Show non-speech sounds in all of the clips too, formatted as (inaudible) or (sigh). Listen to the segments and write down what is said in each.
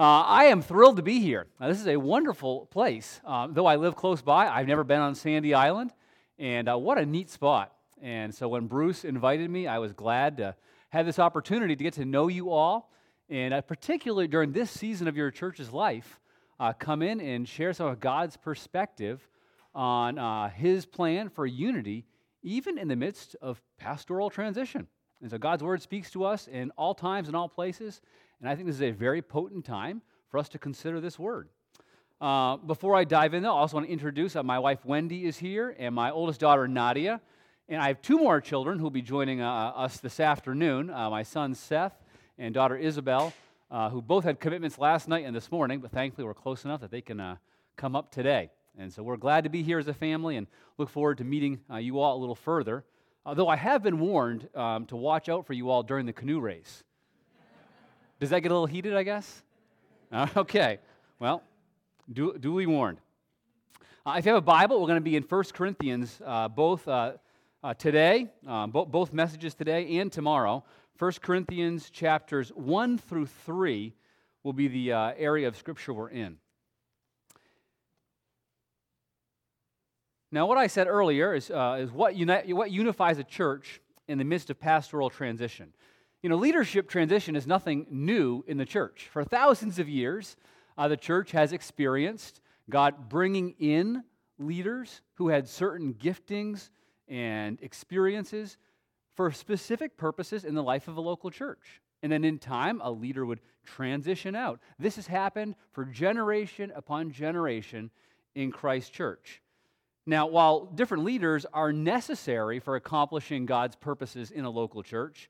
Uh, I am thrilled to be here. Now, this is a wonderful place. Um, though I live close by, I've never been on Sandy Island, and uh, what a neat spot. And so when Bruce invited me, I was glad to have this opportunity to get to know you all, and uh, particularly during this season of your church's life, uh, come in and share some of God's perspective on uh, His plan for unity, even in the midst of pastoral transition. And so God's Word speaks to us in all times and all places. And I think this is a very potent time for us to consider this word. Uh, before I dive in, though, I also want to introduce uh, my wife Wendy is here and my oldest daughter Nadia. And I have two more children who will be joining uh, us this afternoon uh, my son Seth and daughter Isabel, uh, who both had commitments last night and this morning, but thankfully we're close enough that they can uh, come up today. And so we're glad to be here as a family and look forward to meeting you all a little further. Although I have been warned um, to watch out for you all during the canoe race. Does that get a little heated, I guess? Uh, (laughs) okay. Well, du- duly warned. Uh, if you have a Bible, we're going to be in 1 Corinthians uh, both uh, uh, today, um, bo- both messages today and tomorrow. 1 Corinthians chapters 1 through 3 will be the uh, area of Scripture we're in. Now, what I said earlier is, is what, uni- what unifies a church in the midst of pastoral transition. You know, leadership transition is nothing new in the church. For thousands of years, uh, the church has experienced God bringing in leaders who had certain giftings and experiences for specific purposes in the life of a local church. And then in time, a leader would transition out. This has happened for generation upon generation in Christ's church. Now, while different leaders are necessary for accomplishing God's purposes in a local church,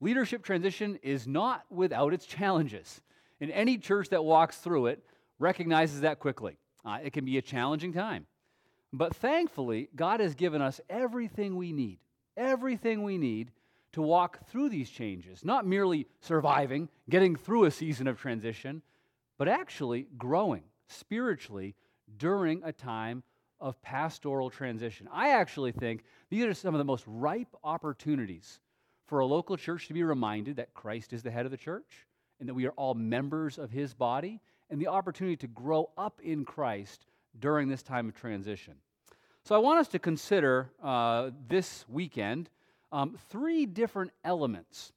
leadership transition is not without its challenges. And any church that walks through it recognizes that quickly. Uh, it can be a challenging time. But thankfully, God has given us everything we need, everything we need to walk through these changes, not merely surviving, getting through a season of transition, but actually growing spiritually during a time of pastoral transition. I actually think these are some of the most ripe opportunities for a local church to be reminded that Christ is the head of the church and that we are all members of his body and the opportunity to grow up in Christ during this time of transition. So I want us to consider uh, this weekend um, three different elements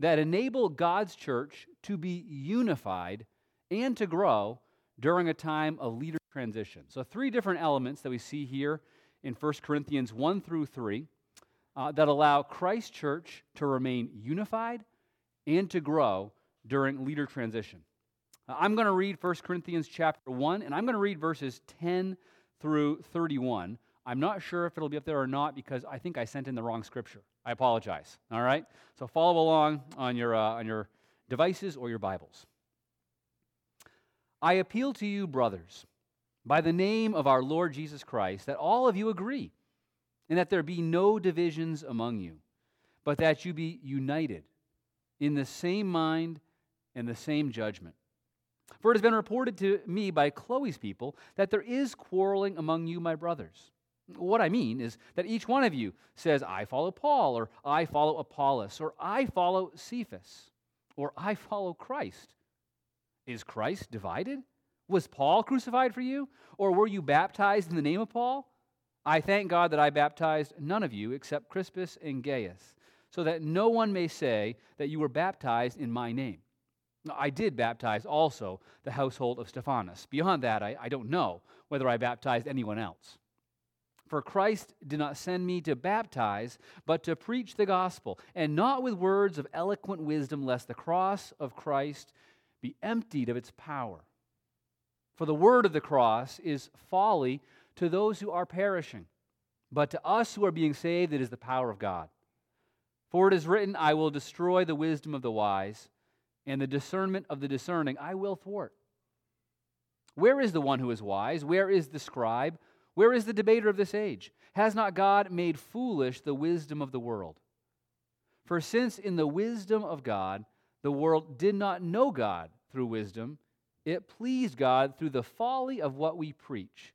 that enable God's church to be unified and to grow during a time of leader transition. So, three different elements that we see here in 1 Corinthians 1 through 3 uh, that allow Christ Church to remain unified and to grow during leader transition. Uh, I'm going to read 1 Corinthians chapter 1, and I'm going to read verses 10 through 31. I'm not sure if it'll be up there or not because I think I sent in the wrong scripture. I apologize. All right? So follow along on your, uh, on your devices or your Bibles. I appeal to you, brothers, by the name of our Lord Jesus Christ, that all of you agree and that there be no divisions among you, but that you be united in the same mind and the same judgment. For it has been reported to me by Chloe's people that there is quarreling among you, my brothers. What I mean is that each one of you says, I follow Paul, or I follow Apollos, or I follow Cephas, or I follow Christ. Is Christ divided? Was Paul crucified for you? Or were you baptized in the name of Paul? I thank God that I baptized none of you except Crispus and Gaius, so that no one may say that you were baptized in my name. I did baptize also the household of Stephanas. Beyond that, I, I don't know whether I baptized anyone else. For Christ did not send me to baptize, but to preach the gospel, and not with words of eloquent wisdom, lest the cross of Christ be emptied of its power. For the word of the cross is folly to those who are perishing, but to us who are being saved, it is the power of God. For it is written, I will destroy the wisdom of the wise, and the discernment of the discerning I will thwart. Where is the one who is wise? Where is the scribe? Where is the debater of this age? Has not God made foolish the wisdom of the world? For since in the wisdom of God, the world did not know God through wisdom, it pleased God through the folly of what we preach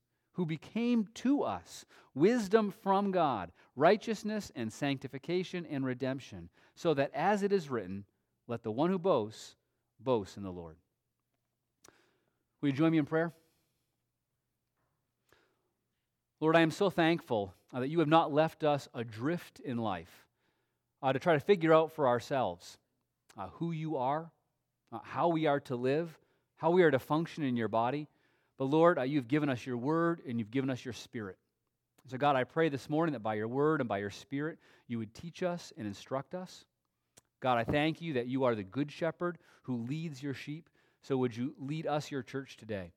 who became to us wisdom from God, righteousness and sanctification and redemption, so that as it is written, let the one who boasts boast in the Lord. Will you join me in prayer? Lord, I am so thankful uh, that you have not left us adrift in life uh, to try to figure out for ourselves uh, who you are, uh, how we are to live, how we are to function in your body. But Lord, uh, you've given us your word and you've given us your spirit. So, God, I pray this morning that by your word and by your spirit, you would teach us and instruct us. God, I thank you that you are the good shepherd who leads your sheep. So, would you lead us, your church, today?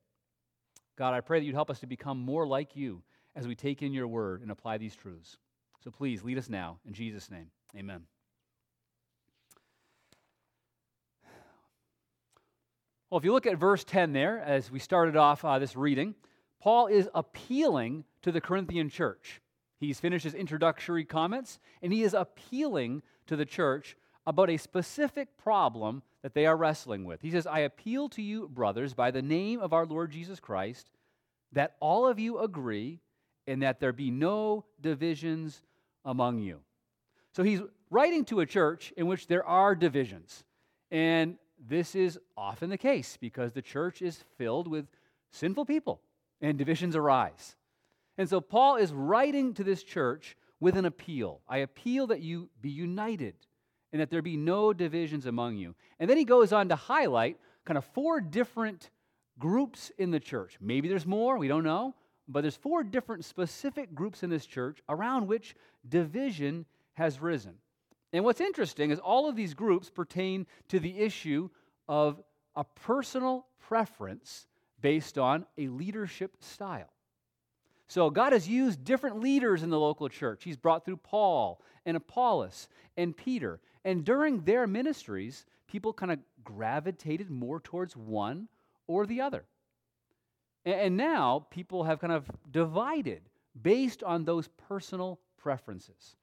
God, I pray that you'd help us to become more like you as we take in your word and apply these truths. So, please lead us now. In Jesus' name, amen. Well, if you look at verse 10 there, as we started off uh, this reading, Paul is appealing to the Corinthian church. He's finished his introductory comments, and he is appealing to the church about a specific problem that they are wrestling with. He says, I appeal to you, brothers, by the name of our Lord Jesus Christ, that all of you agree and that there be no divisions among you. So he's writing to a church in which there are divisions. And this is often the case because the church is filled with sinful people and divisions arise. And so Paul is writing to this church with an appeal. I appeal that you be united and that there be no divisions among you. And then he goes on to highlight kind of four different groups in the church. Maybe there's more, we don't know, but there's four different specific groups in this church around which division has risen. And what's interesting is all of these groups pertain to the issue of a personal preference based on a leadership style. So God has used different leaders in the local church. He's brought through Paul and Apollos and Peter. And during their ministries, people kind of gravitated more towards one or the other. And now people have kind of divided based on those personal preferences.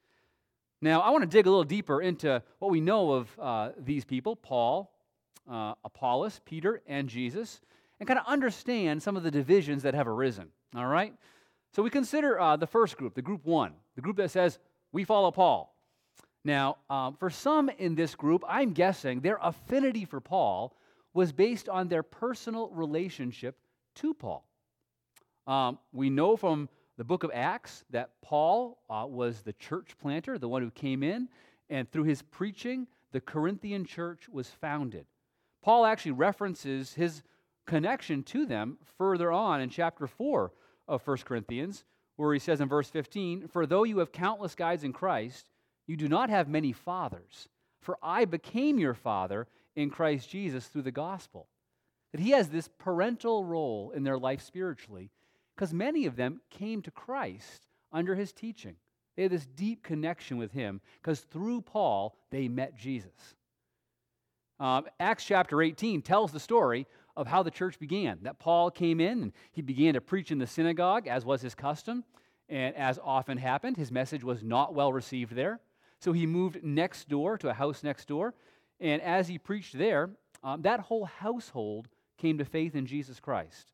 Now, I want to dig a little deeper into what we know of uh, these people Paul, uh, Apollos, Peter, and Jesus, and kind of understand some of the divisions that have arisen. All right? So we consider uh, the first group, the group one, the group that says, we follow Paul. Now, um, for some in this group, I'm guessing their affinity for Paul was based on their personal relationship to Paul. Um, we know from the book of Acts that Paul uh, was the church planter, the one who came in, and through his preaching, the Corinthian church was founded. Paul actually references his connection to them further on in chapter 4 of 1 Corinthians, where he says in verse 15, For though you have countless guides in Christ, you do not have many fathers. For I became your father in Christ Jesus through the gospel. That he has this parental role in their life spiritually because many of them came to Christ under his teaching. They had this deep connection with him because through Paul, they met Jesus. Um, Acts chapter 18 tells the story of how the church began. That Paul came in and he began to preach in the synagogue, as was his custom. And as often happened, his message was not well received there. So he moved next door to a house next door. And as he preached there, um, that whole household came to faith in Jesus Christ.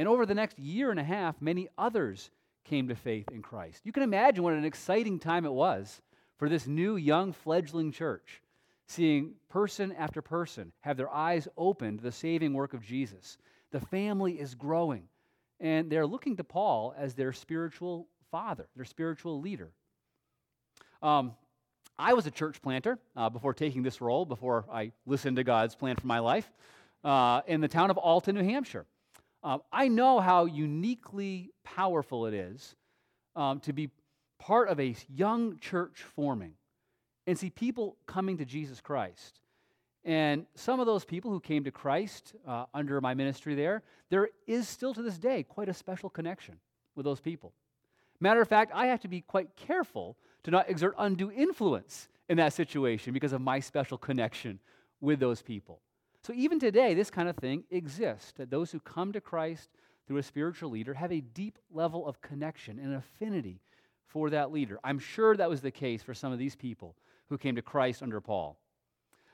And over the next year and a half, many others came to faith in Christ. You can imagine what an exciting time it was for this new, young, fledgling church, seeing person after person have their eyes opened to the saving work of Jesus. The family is growing, and they're looking to Paul as their spiritual father, their spiritual leader. Um, I was a church planter uh, before taking this role, before I listened to God's plan for my life. uh, in the town of Alton, New Hampshire. Uh, I know how uniquely powerful it is um, to be part of a young church forming and see people coming to Jesus Christ. And some of those people who came to Christ uh, under my ministry there, there is still to this day quite a special connection with those people. Matter of fact, I have to be quite careful to not exert undue influence in that situation because of my special connection with those people. So even today, this kind of thing exists that those who come to Christ through a spiritual leader have a deep level of connection and affinity for that leader. I'm sure that was the case for some of these people who came to Christ under Paul.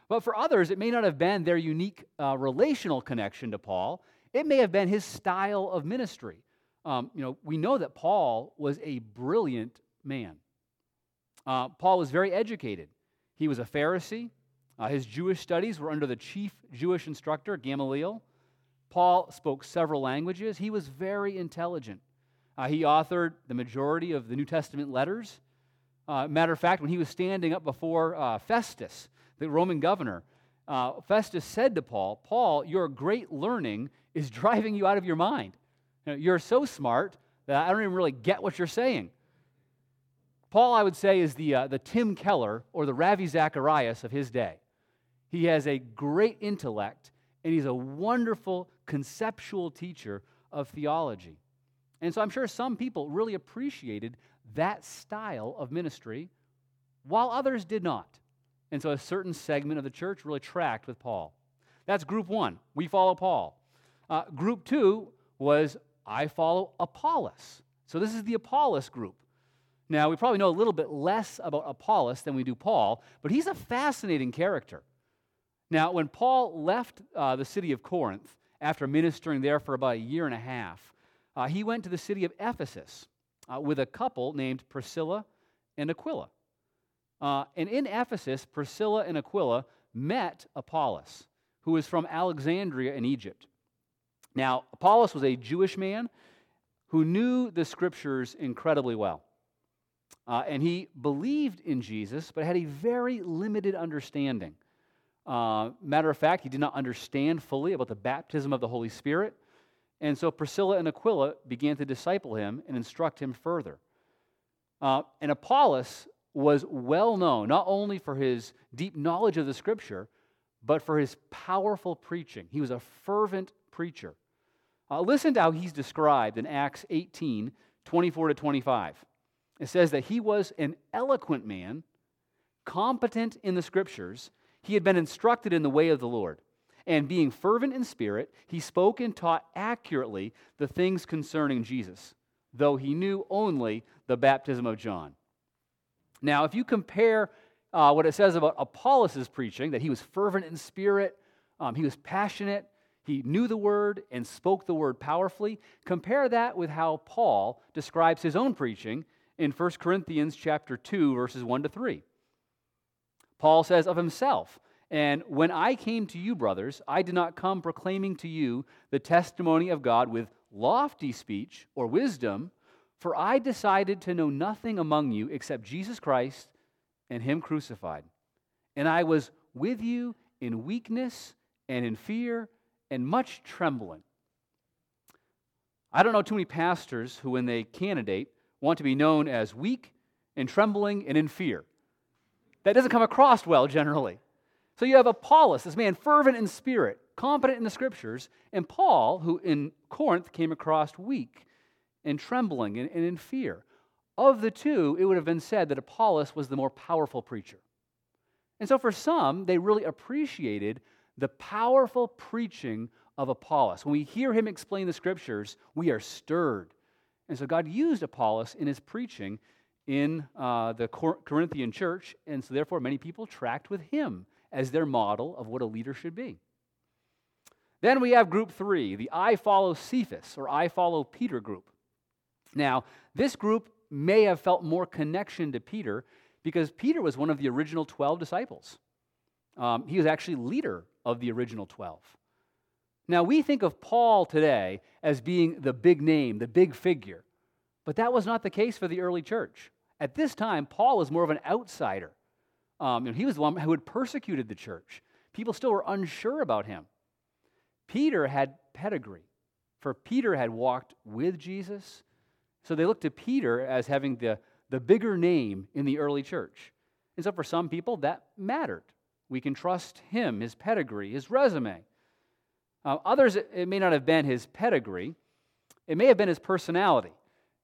But for others, it may not have been their unique uh, relational connection to Paul. It may have been his style of ministry. Um, you know, we know that Paul was a brilliant man. Uh, Paul was very educated. He was a Pharisee. Uh, his Jewish studies were under the chief Jewish instructor, Gamaliel. Paul spoke several languages. He was very intelligent. Uh, he authored the majority of the New Testament letters. Uh, matter of fact, when he was standing up before uh, Festus, the Roman governor, uh, Festus said to Paul, Paul, your great learning is (laughs) driving you out of your mind. You know, you're so smart that I don't even really get what you're saying. Paul, I would say, is the, uh, the Tim Keller or the Ravi Zacharias of his day. He has a great intellect, and he's a wonderful conceptual teacher of theology. And so I'm sure some people really appreciated that style of ministry, while others did not. And so a certain segment of the church really tracked with Paul. That's group one. We follow Paul. Uh, group two was I follow Apollos. So this is the Apollos group. Now, we probably know a little bit less about Apollos than we do Paul, but he's a fascinating character. Now, when Paul left uh, the city of Corinth after ministering there for about a year and a half, uh, he went to the city of Ephesus uh, with a couple named Priscilla and Aquila. Uh, and in Ephesus, Priscilla and Aquila met Apollos, who was from Alexandria in Egypt. Now, Apollos was a Jewish man who knew the scriptures incredibly well. Uh, and he believed in Jesus, but had a very limited understanding. Uh, matter of fact, he did not understand fully about the baptism of the Holy Spirit. And so Priscilla and Aquila began to disciple him and instruct him further. Uh, and Apollos was well known not only for his deep knowledge of the scripture, but for his powerful preaching. He was a fervent preacher. Uh, listen to how he's described in Acts 18 24 to 25. It says that he was an eloquent man, competent in the scriptures. He had been instructed in the way of the Lord. And being fervent in spirit, he spoke and taught accurately the things concerning Jesus, though he knew only the baptism of John. Now, if you compare uh, what it says about Apollos' preaching, that he was fervent in spirit, um, he was passionate, he knew the word and spoke the word powerfully, compare that with how Paul describes his own preaching in 1 Corinthians chapter 2 verses 1 to 3. Paul says of himself, and when I came to you, brothers, I did not come proclaiming to you the testimony of God with lofty speech or wisdom, for I decided to know nothing among you except Jesus Christ and Him crucified. And I was with you in weakness and in fear and much trembling. I don't know too many pastors who, when they candidate, want to be known as weak and trembling and in fear. That doesn't come across well generally. So you have Apollos, this man fervent in spirit, competent in the scriptures, and Paul, who in Corinth came across weak and trembling and, and in fear. Of the two, it would have been said that Apollos was the more powerful preacher. And so for some, they really appreciated the powerful preaching of Apollos. When we hear him explain the scriptures, we are stirred. And so God used Apollos in his preaching in uh, the Corinthian church, and so therefore many people tracked with him as their model of what a leader should be. Then we have group three, the I follow Cephas or I follow Peter group. Now, this group may have felt more connection to Peter because Peter was one of the original 12 disciples. Um, he was actually leader of the original 12. Now, we think of Paul today as being the big name, the big figure, but that was not the case for the early church. At this time, Paul was more of an outsider. Um, and he was the one who had persecuted the church. People still were unsure about him. Peter had pedigree, for Peter had walked with Jesus. So they looked to Peter as having the, the bigger name in the early church. And so for some people, that mattered. We can trust him, his pedigree, his resume. Uh, others, it may not have been his pedigree, it may have been his personality.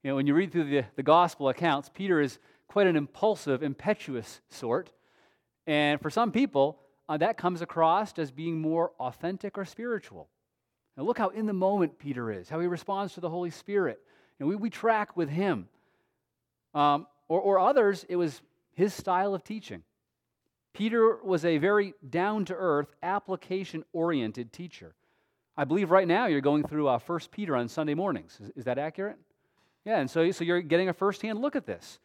You know, when you read through the, the gospel accounts, Peter is quite an impulsive, impetuous sort. And for some people, uh, that comes across as being more authentic or spiritual. Now, look how in the moment Peter is, how he responds to the Holy Spirit. And we, we track with him. Um, or, or others, it was his style of teaching. Peter was a very down to earth, application oriented teacher. I believe right now you're going through uh, 1 Peter on Sunday mornings. Is, is, that accurate? Yeah, and so, so you're getting a firsthand look at this.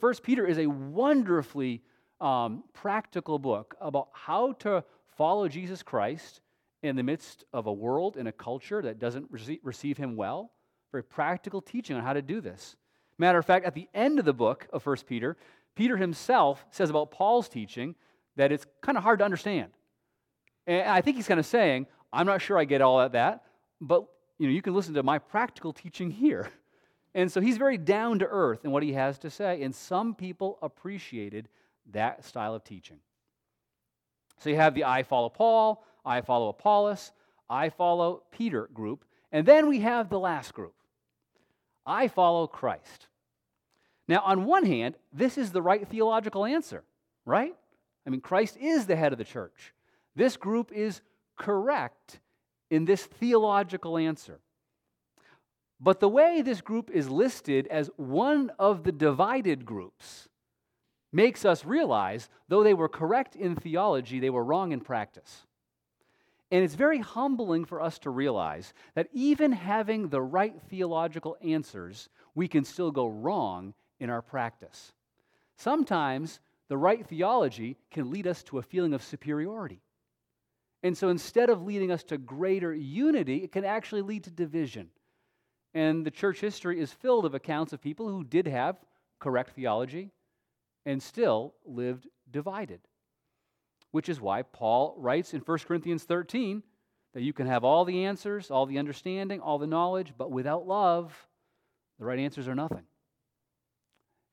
First Peter is a wonderfully um, practical book about how to follow Jesus Christ in the midst of a world and a culture that doesn't receive, receive him well. Very practical teaching on how to do this. Matter of fact, at the end of the book of First Peter, Peter himself says about Paul's teaching that it's kind of hard to understand. And I think he's kind of saying, I'm not sure I get all of that, but you know, you can listen to my practical teaching here. (laughs) And so he's very down to earth in what he has to say, and some people appreciated that style of teaching. So you have the I follow Paul, I follow Apollos, I follow Peter group, and then we have the last group. I follow Christ. Now, on one hand, this is the right theological answer, right? I mean, Christ is the head of the church. This group is correct in this theological answer. But the way this group is listed as one of the divided groups makes us realize, though they were correct in theology, they were wrong in practice. And it's very humbling for us to realize that even having the right theological answers, we can still go wrong in our practice. Sometimes the right theology can lead us to a feeling of superiority. And so instead of leading us to greater unity, it can actually lead to division. And the church history is filled of accounts of people who did have correct theology and still lived divided. Which is why Paul writes in 1 Corinthians 13 that you can have all the answers, all the understanding, all the knowledge, but without love, the right answers are nothing.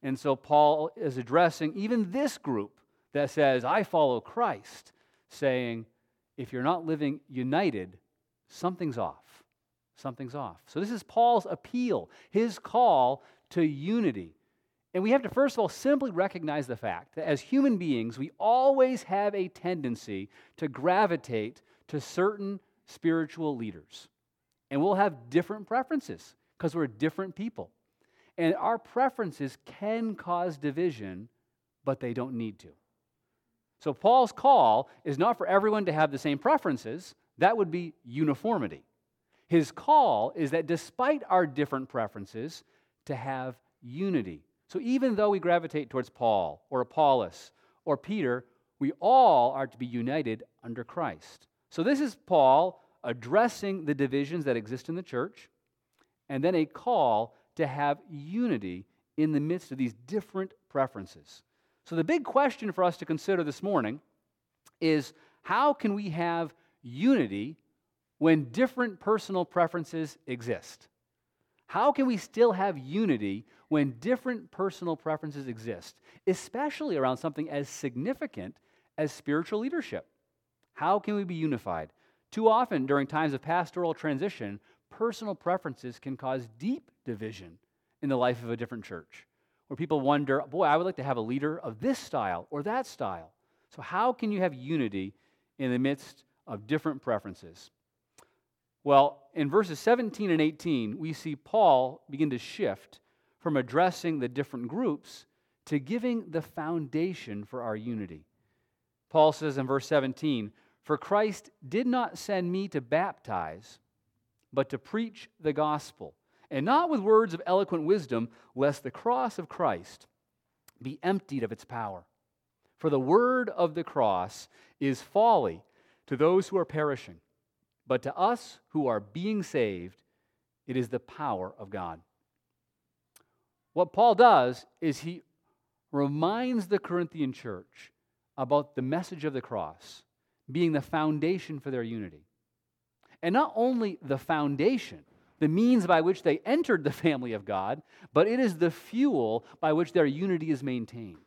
And so Paul is addressing even this group that says, I follow Christ, saying, if you're not living united, something's off. Something's off. So, this is Paul's appeal, his call to unity. And we have to, first of all, simply recognize the fact that as human beings, we always have a tendency to gravitate to certain spiritual leaders. And we'll have different preferences because we're different people. And our preferences can cause division, but they don't need to. So, Paul's call is not for everyone to have the same preferences, that would be uniformity. His call is that despite our different preferences, to have unity. So, even though we gravitate towards Paul or Apollos or Peter, we all are to be united under Christ. So, this is Paul addressing the divisions that exist in the church, and then a call to have unity in the midst of these different preferences. So, the big question for us to consider this morning is how can we have unity when different personal preferences exist? How can we still have unity when different personal preferences exist, especially around something as significant as spiritual leadership? How can we be unified? Too often, during times of pastoral transition, personal preferences can cause deep division in the life of a different church where people wonder, boy, I would like to have a leader of this style or that style. So, how can you have unity in the midst of different preferences? Well, in verses 17 and 18, we see Paul begin to shift from addressing the different groups to giving the foundation for our unity. Paul says in verse 17, For Christ did not send me to baptize, but to preach the gospel and not with words of eloquent wisdom, lest the cross of Christ be emptied of its power. For the word of the cross is folly to those who are perishing, but to us who are being saved, it is the power of God. What Paul does is he reminds the Corinthian church about the message of the cross being the foundation for their unity. and not only the foundation, the means by which they entered the (laughs) family of God, but it is the fuel by which their unity is maintained.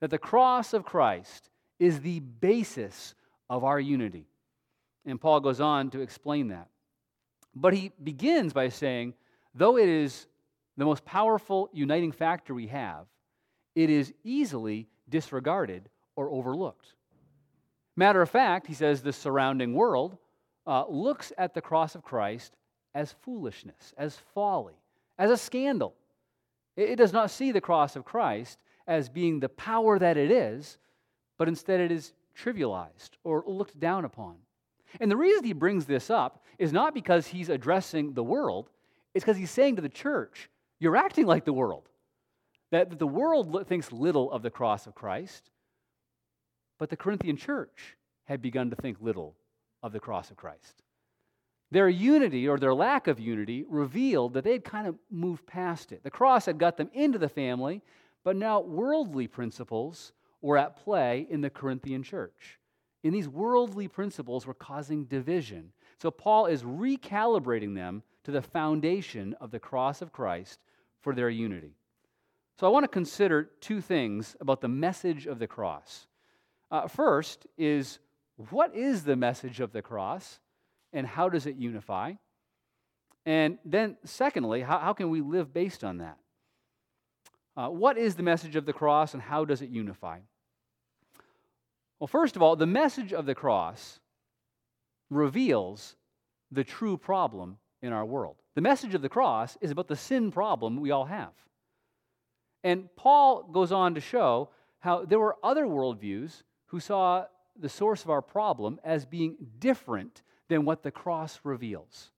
That the cross of Christ is the basis of our unity. And Paul goes on to explain that. But he begins by saying, though it is the most powerful uniting factor we have, it is easily disregarded or overlooked. Matter of fact, he says the surrounding world uh, looks at the cross of Christ as foolishness, as folly, as a scandal. It, it does not see the cross of Christ as being the power that it is, but instead it is trivialized or looked down upon. And the reason he brings this up is not because he's addressing the world, it's because he's saying to the church, You're acting like the world. That the world thinks little of the cross of Christ, but the Corinthian church had begun to think little of the cross of Christ. Their unity or their lack of unity revealed that they had kind of moved past it. The cross had got them into the family, but now worldly principles were at play in the Corinthian church. And these worldly principles were causing division. So Paul is recalibrating them to the foundation of the cross of Christ for their unity. So I want to consider two things about the message of the cross. Uh, first is what is the message of the cross and how does it unify? And then, secondly, how, how can we live based on that? Uh, what is the message of the cross and how does it unify? Well, first of all, the message of the cross reveals the true problem in our world. The message of the cross is about the sin problem we all have. And Paul goes on to show how there were other worldviews who saw the source of our problem as being different than what the cross reveals.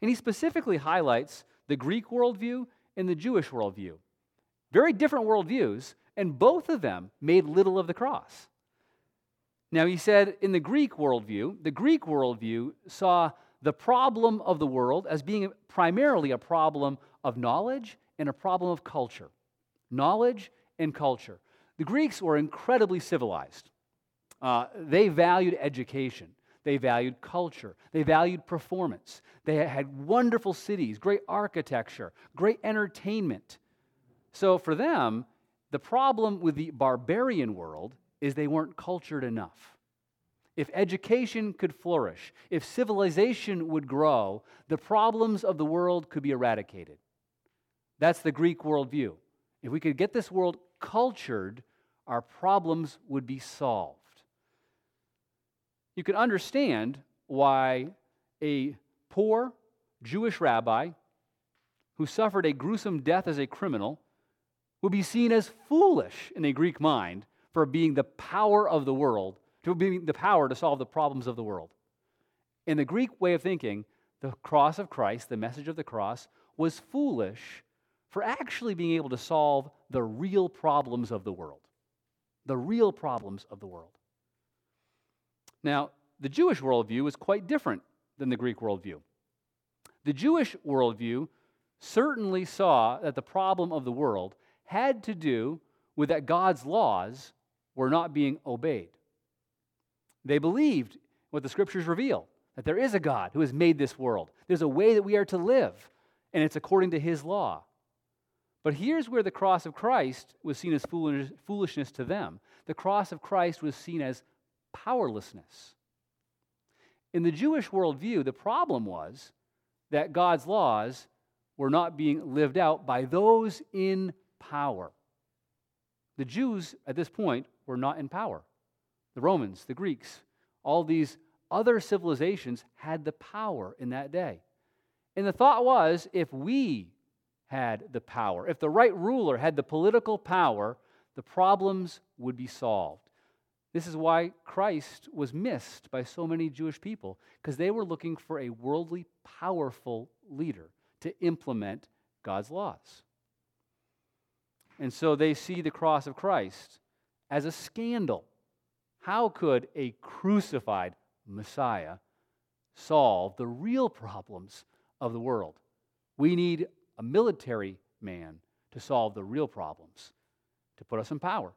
And he specifically highlights the Greek worldview and the Jewish worldview. Very different worldviews, and both of them made little of the cross. Now, he said in the Greek worldview, the Greek worldview saw the problem of the world as being primarily a problem of knowledge and a problem of culture. Knowledge and culture. The Greeks were incredibly civilized. Uh, they valued education. They valued culture. They valued performance. They had wonderful cities, great architecture, great entertainment. So for them, the problem with the barbarian world is they weren't cultured enough. If education could flourish, if civilization would grow, the problems of the world could be eradicated. That's the Greek worldview. If we could get this world cultured, our problems would be solved you can understand why a poor Jewish rabbi who suffered a gruesome death as a criminal would be seen as foolish in a Greek mind for being the power of the world, to being the power to solve the problems of the world. In the Greek way of thinking, the cross of Christ, the message of the cross, was foolish for actually being able to solve the real problems of the world. The real problems of the world. Now, the Jewish worldview is quite different than the Greek worldview. The Jewish worldview certainly saw that the problem of the world had to do with that God's laws were not being obeyed. They believed what the scriptures reveal that there is a God who has made this world. There's a way that we are to live, and it's according to his law. But here's where the cross of Christ was seen as foolishness to them. The cross of Christ was seen as powerlessness. In the Jewish worldview, the problem was that God's laws were not being lived out by those in power. The Jews at this point were not in power. The Romans, the Greeks, all these other civilizations had the power in that day. And the thought was if we had the power, if the right ruler had the political power, the problems would be solved. This is why Christ was missed by so many Jewish people, because they were looking for a worldly, powerful leader to implement God's laws. And so they see the cross of Christ as a scandal. How could a crucified Messiah solve the real problems of the world? We need a military man to solve the real problems, to put us in power.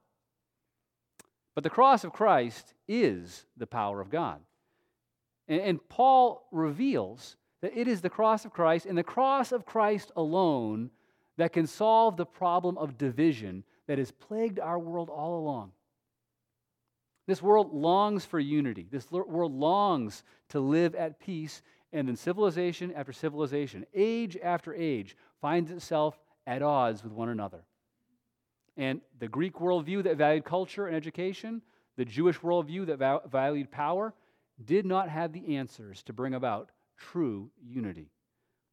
But the cross of Christ is the power of God. And, Paul reveals that it is the cross of Christ and the cross of Christ alone that can solve the problem of division that has plagued our world all along. This world longs for unity. This world longs to live at peace, and then civilization after civilization, age after age, finds itself at odds with one another. And the Greek worldview that valued culture and education, the Jewish worldview that valued power, did not have the answers to bring about true unity.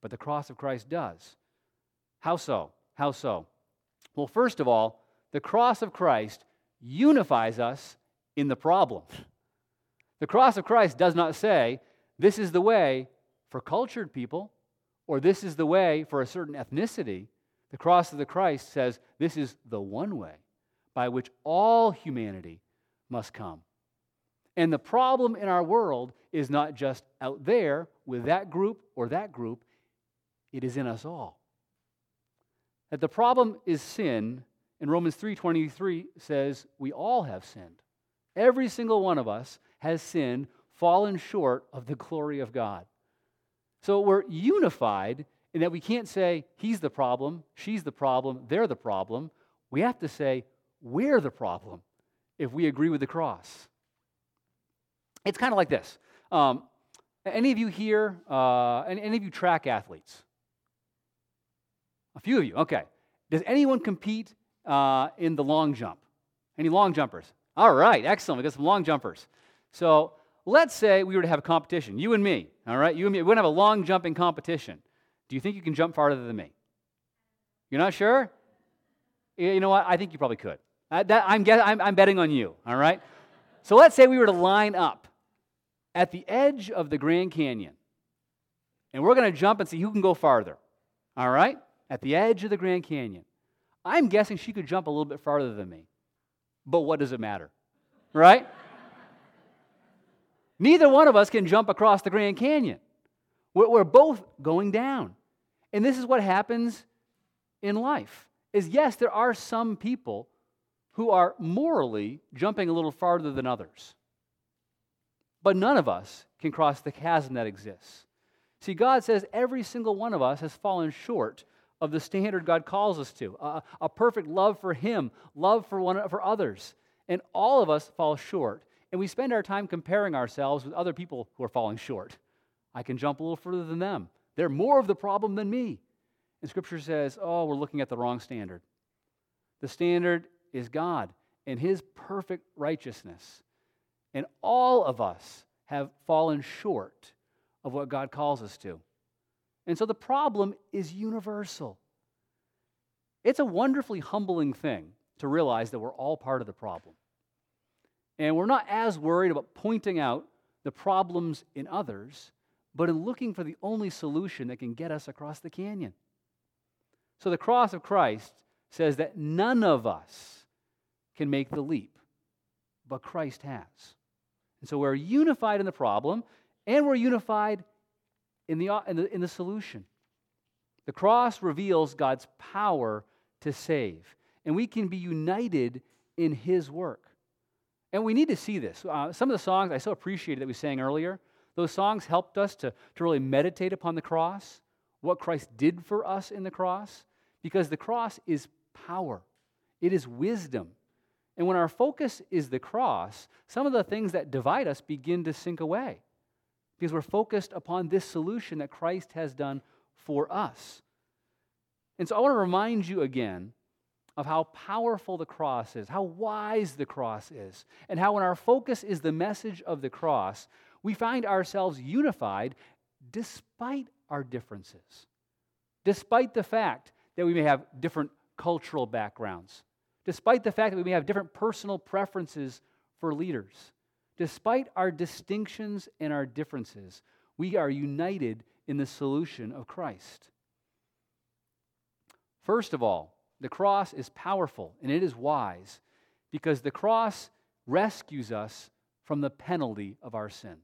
But the cross of Christ does. How so? How so? Well, first of all, the cross of Christ unifies us in the problem. The cross of Christ does not say, this is the way for cultured people, or this is the way for a certain ethnicity. The cross of the Christ says, this is the one way by which all humanity must come. And the problem in our world is not just out there with that group or that group, it is in us all. That the problem is sin, and Romans 3:23 says we all have sinned. Every single one of us has sinned, fallen short of the glory of God. So we're unified in that we can't say he's the problem, she's the problem, they're the problem. We have to say we're the problem if we agree with the cross. It's kind of like this. Um, any of you here, uh, any, any of you track athletes? A few of you, okay. Does anyone compete uh, in the long jump? Any long jumpers? All right, excellent. We got some long jumpers. So let's say we were to have a competition, you and me, all right? You and me, we're going to have a long jumping competition. Do you think you can jump farther than me? You're not sure? You know what? I think you probably could. I, I'm, I'm, I'm betting on you, all right? So let's say we were to line up at the edge of the Grand Canyon, and we're going to jump and see who can go farther, all right? At the edge of the Grand Canyon. I'm guessing she could jump a little bit farther than me. But what does it matter? Right? (laughs) Neither one of us can jump across the Grand Canyon. We're, both going down. And this is what happens in life. Is yes, there are some people who are morally jumping a little farther than others. But none of us can cross the chasm that exists. See, God says every single one of us has fallen short of the standard God calls us to a, a perfect love for Him, love for, one, for others. And all of us fall short. And we spend our time comparing ourselves with other people who are falling short. I can jump a little further than them. They're more of the problem than me. And Scripture says, oh, we're looking at the wrong standard. The standard is God and His perfect righteousness. And all of us have fallen short of what God calls us to. And so the problem is universal. It's a wonderfully humbling thing to realize that we're all part of the problem. And we're not as worried about pointing out the problems in others, but in looking for the only solution that can get us across the canyon. So the cross of Christ says that none of us can make the leap, but Christ has. And so we're unified in the problem, and we're unified in the, in the, in the solution. The cross reveals God's power to save, and we can be united in His work. And we need to see this. Uh, some of the songs I so appreciated that we sang earlier, those songs helped us to, to really meditate upon the cross, what Christ did for us in the cross, because the cross is power, it is wisdom. And when our focus is the cross, some of the things that divide us begin to sink away because we're focused upon this solution that Christ has done for us. And so I want to remind you again of how powerful the cross is, how wise the cross is, and how when our focus is the message of the cross, we find ourselves unified despite our differences, despite the fact that we may have different cultural backgrounds, despite the fact that we may have different personal preferences for leaders. Despite our distinctions and our differences, we are united in the solution of Christ. First of all, the cross is powerful and it is wise because the cross rescues us from the penalty of our sin.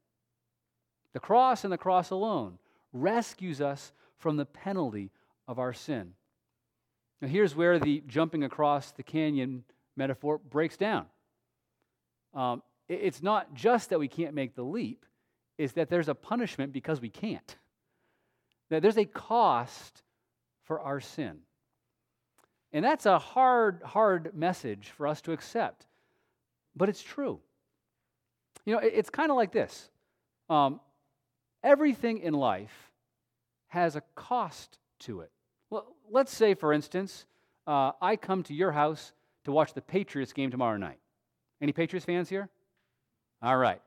The cross and the cross alone rescues us from the penalty of our sin. Now, here's where the jumping across the canyon metaphor breaks down. Um, it's not just that we can't make the leap, is that there's a punishment because we can't. That there's a cost for our sin. And that's a hard, hard message for us to accept. But it's true. You know, it's kind of like this um, everything in life has a cost to it. Well, let's say, for instance, uh, I come to your house to watch the Patriots game tomorrow night. Any Patriots fans here? All right.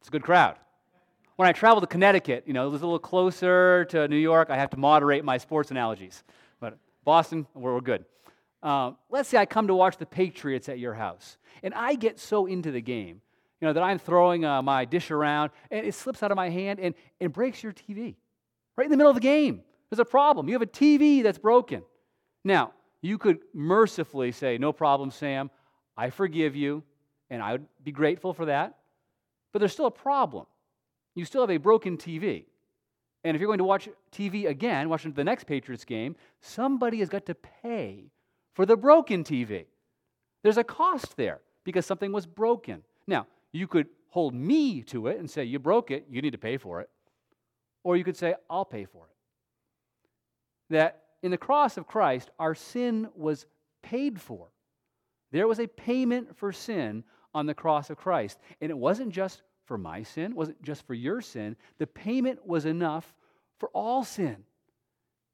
It's a good crowd. When I travel to Connecticut, you know, it was a little closer to New York, I have to moderate my sports analogies. But Boston, we're, we're good. Um, let's say I come to watch the Patriots at your house, and I get so into the game, you know, that I'm throwing uh, my dish around, and it slips out of my hand and it breaks your TV right in the middle of the game. There's a problem. You have a TV that's broken. Now, you could mercifully say, No problem, Sam. I forgive you, and I would be grateful for that. But there's still a problem. You still have a broken TV. And if you're going to watch TV again, watching the next Patriots game, somebody has got to pay for the broken TV. There's a cost there because something was broken. Now, you could hold me to it and say, You broke it, you need to pay for it. Or you could say, I'll pay for it. That in the cross of Christ, our sin was paid for. There was a payment for sin on the cross of Christ. And it wasn't just for my sin, it wasn't just for your sin. The payment was enough for all sin.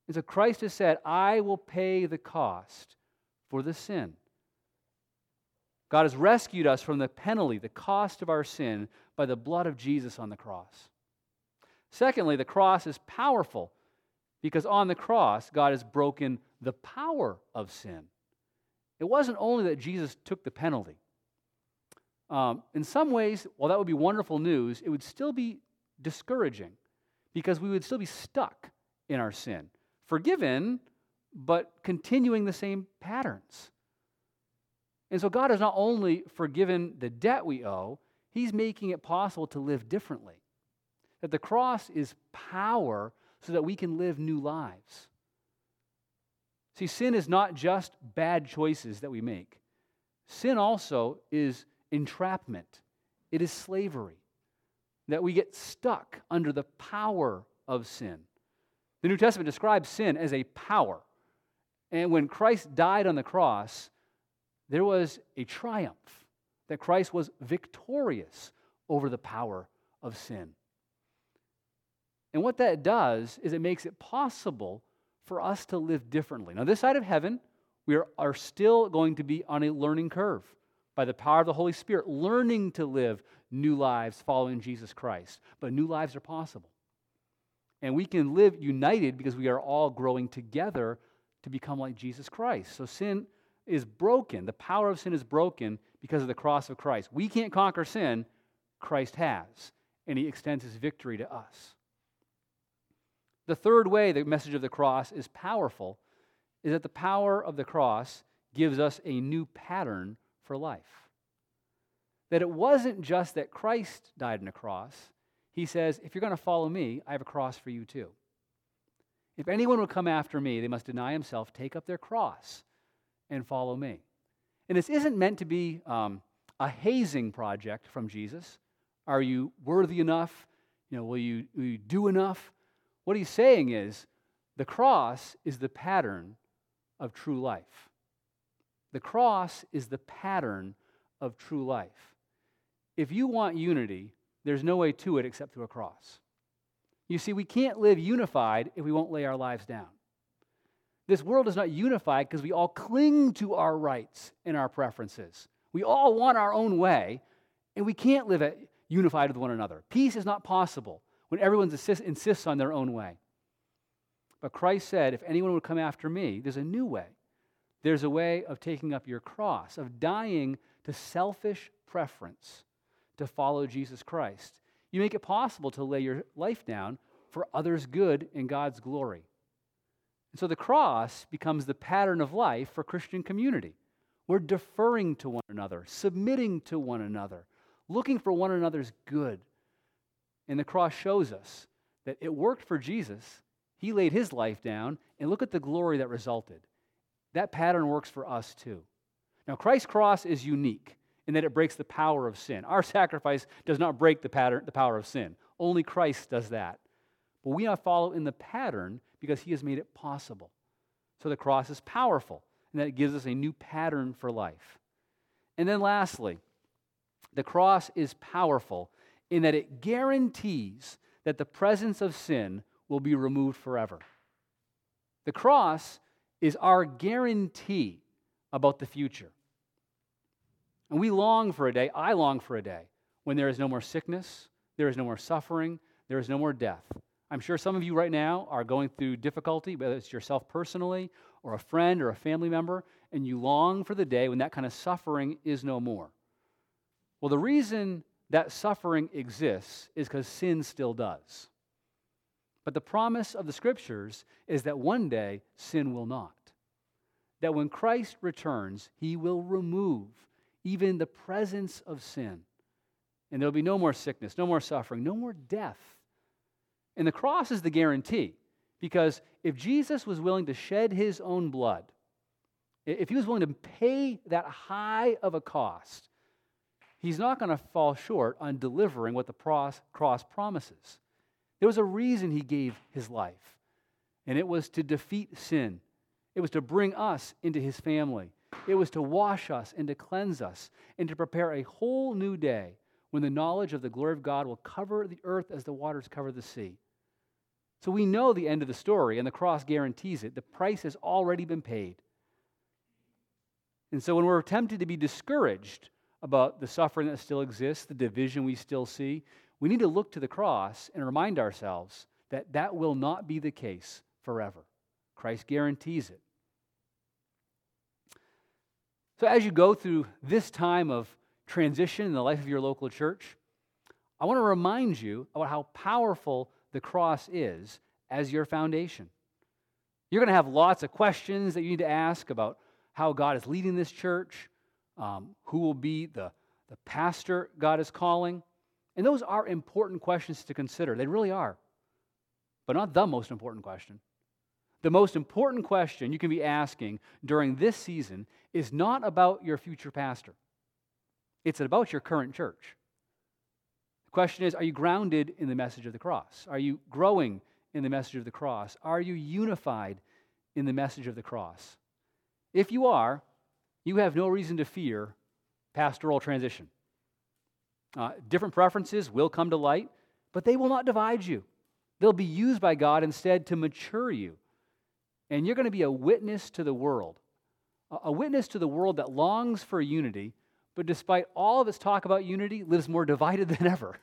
And so Christ has said, I will pay the cost for the sin. God has rescued us from the penalty, the cost of our sin, by the blood of Jesus on the cross. Secondly, the cross is powerful because on the cross, God has broken the power of sin. It wasn't only that Jesus took the penalty. Um, in some ways, while that would be wonderful news, it would still be discouraging because we would still be stuck in our sin. Forgiven, but continuing the same patterns. And so God has not only forgiven the debt we owe, He's making it possible to live differently. That the cross is power so that we can live new lives. See, sin is not just bad choices that we make, sin also is entrapment, it is slavery. That we get stuck under the power of sin. The New Testament describes sin as a power. And when Christ died on the cross, there was a triumph, that Christ was victorious over the power of sin. And what that does is it makes it possible for us to live differently. Now, this side of heaven, we are, are still going to be on a learning curve by the power of the Holy Spirit, learning to live new lives following Jesus Christ. But new lives are possible. And we can live united because we are all growing together to become like Jesus Christ. So sin is broken. The power of sin is broken because of the cross of Christ. We can't conquer sin, Christ has, and he extends his victory to us. The third way the message of the cross is powerful is that the power of the cross gives us a new pattern for life. That it wasn't just that Christ died on a cross. He says, if you're going to follow me, I have a cross for you too. If anyone will come after me, they must deny himself, take up their cross, and follow me. And this isn't meant to be um, a hazing project from Jesus. Are you worthy enough? You know, will you, will you do enough? What he's saying is the cross is the pattern of true life. The cross is the pattern of true life. If you want unity, there's no way to it except through a cross. You see, we can't live unified if we won't lay our lives down. This world is not unified because we all cling to our rights and our preferences. We all want our own way, and we can't live unified with one another. Peace is not possible when everyone insists on their own way. But Christ said, if anyone would come after me, there's a new way. There's a way of taking up your cross, of dying to selfish preference to follow Jesus Christ. You make it possible to lay your life down for others' good and God's glory. And so the cross becomes the pattern of life for Christian community. We're deferring to one another, submitting to one another, looking for one another's good. And the cross shows us that it worked for Jesus. He laid his life down, and look at the glory that resulted. That pattern works for us too. Now, Christ's cross is unique in that it breaks the power of sin. Our sacrifice does not break the, pattern, the power of sin. Only Christ does that. But we follow in the pattern because he has made it possible. So the cross is powerful, and that it gives us a new pattern for life. And then lastly, the cross is powerful in that it guarantees that the presence of sin will be removed forever. The cross is our guarantee about the future. And we long for a day, I long for a day, when there is no more sickness, there is no more suffering, there is no more death. I'm sure some of you right now are going through difficulty, whether it's yourself personally or a friend or a family member, and you long for the day when that kind of suffering is no more. Well, the reason that suffering exists is because sin still does. But the promise of the scriptures is that one day sin will not. That when Christ returns, he will remove even the presence of sin. And there'll be no more sickness, no more suffering, no more death. And the cross is the guarantee. Because if Jesus was willing to shed his own blood, if he was willing to pay that high of a cost, he's not going to fall short on delivering what the cross promises. There was a reason he gave his life, and it was to defeat sin, it was to bring us into his family, it was to wash us and to cleanse us, and to prepare a whole new day when the knowledge of the glory of God will cover the earth as the waters cover the sea. So we know the end of the story, and the cross guarantees it. The price has already been paid. And so when we're tempted to be discouraged about the suffering that still exists, the division we still see, we need to look to the cross and remind ourselves that that will not be the case forever. Christ guarantees it. So, as you go through this time of transition in the life of your local church, I want to remind you about how powerful the cross is as your foundation. You're going to have lots of questions that you need to ask about how God is leading this church, um, who will be the, the pastor God is calling. And those are important questions to consider. They really are. But not the most important question. The most important question you can be asking during this season is not about your future pastor, it's about your current church. The question is Are you grounded in the message of the cross? Are you growing in the message of the cross? Are you unified in the message of the cross? If you are, you have no reason to fear pastoral transition. Uh, different preferences will come to light, but they will not divide you. They'll be used by God instead to mature you. And you're going to be a witness to the world, a witness to the world that longs for unity, but despite all of its talk about unity, lives more divided (laughs) than ever.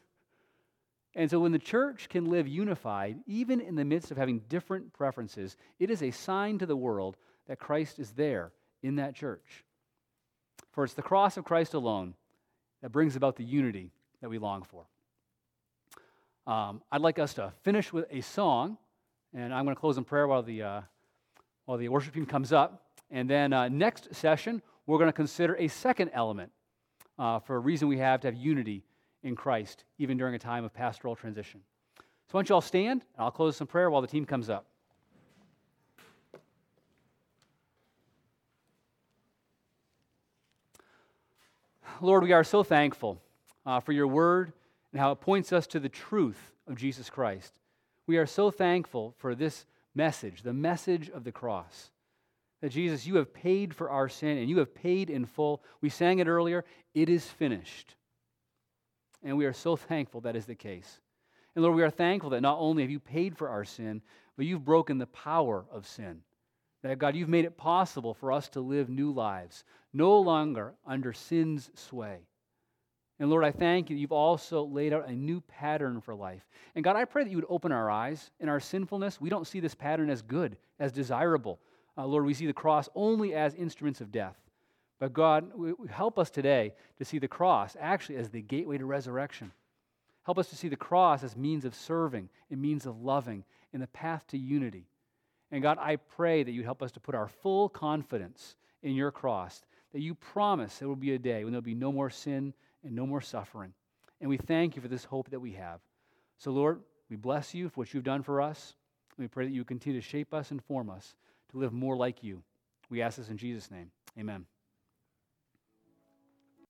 And so when the church can live unified, even in the midst of having different preferences, it is a sign to the world that Christ is there in that church. For it's the cross of Christ alone that brings about the unity that we long for. Um, I'd like us to finish with a song, and I'm going to close in prayer while the, uh, while the worship team comes up. And then uh, next session, we're going to consider a second element uh, for a reason we have to have unity in Christ, even during a time of pastoral transition. So why don't you all stand, and I'll close some prayer while the team comes up. Lord, we are so thankful uh, for your word and how it points us to the truth of Jesus Christ. We are so thankful for this message, the message of the cross. That Jesus, you have paid for our sin and you have paid in full. We sang it earlier, it is finished. And we are so thankful that is the case. And Lord, we are thankful that not only have you paid for our sin, but you've broken the power of sin. That, God, you've made it possible for us to live new lives, no longer under sin's sway. And Lord, I thank you you've also laid out a new pattern for life. And God, I pray that you would open our eyes in our sinfulness. We don't see this pattern as good, as desirable. Uh, Lord, we see the cross only as instruments of death. But God, help us today to see the cross actually as the gateway to resurrection. Help us to see the cross as means of serving and means of loving and the path to unity. And God, I pray that you help us to put our full confidence in your cross, that you promise there will be a day when there'll be no more sin and no more suffering. And we thank you for this hope that we have. So, Lord, we bless you for what you've done for us. We pray that you continue to shape us and form us to live more like you. We ask this in Jesus' name. Amen.